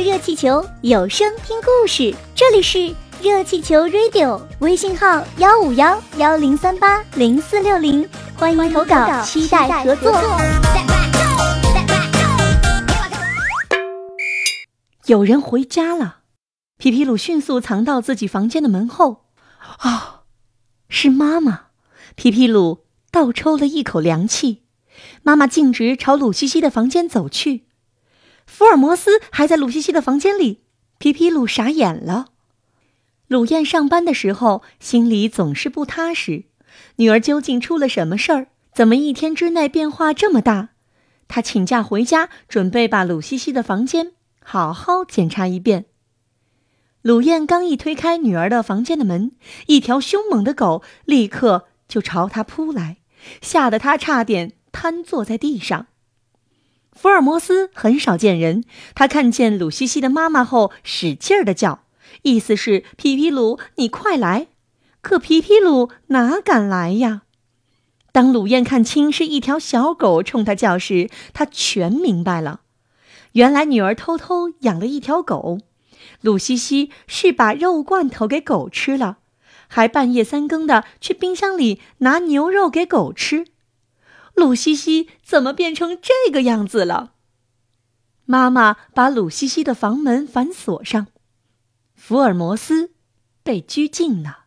热气球有声听故事，这里是热气球 Radio，微信号幺五幺幺零三八零四六零，欢迎投稿，期待合作。有人回家了，皮皮鲁迅速藏到自己房间的门后。啊，是妈妈！皮皮鲁倒抽了一口凉气。妈妈径直朝鲁西西的房间走去。福尔摩斯还在鲁西西的房间里，皮皮鲁傻眼了。鲁燕上班的时候心里总是不踏实，女儿究竟出了什么事儿？怎么一天之内变化这么大？他请假回家，准备把鲁西西的房间好好检查一遍。鲁燕刚一推开女儿的房间的门，一条凶猛的狗立刻就朝他扑来，吓得他差点瘫坐在地上。福尔摩斯很少见人，他看见鲁西西的妈妈后，使劲儿的叫，意思是皮皮鲁，你快来。可皮皮鲁哪敢来呀？当鲁燕看清是一条小狗冲他叫时，他全明白了，原来女儿偷偷养了一条狗，鲁西西是把肉罐头给狗吃了，还半夜三更的去冰箱里拿牛肉给狗吃。鲁西西怎么变成这个样子了？妈妈把鲁西西的房门反锁上，福尔摩斯被拘禁了。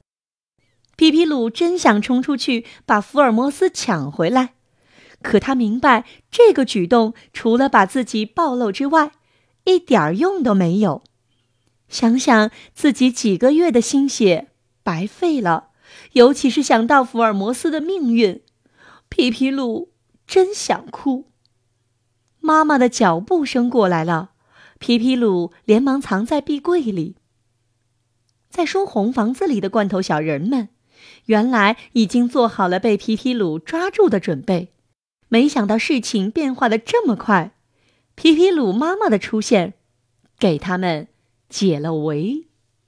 皮皮鲁真想冲出去把福尔摩斯抢回来，可他明白这个举动除了把自己暴露之外，一点儿用都没有。想想自己几个月的心血白费了，尤其是想到福尔摩斯的命运。皮皮鲁真想哭。妈妈的脚步声过来了，皮皮鲁连忙藏在壁柜里。在说红房子里的罐头小人们，原来已经做好了被皮皮鲁抓住的准备。没想到事情变化的这么快，皮皮鲁妈妈的出现，给他们解了围。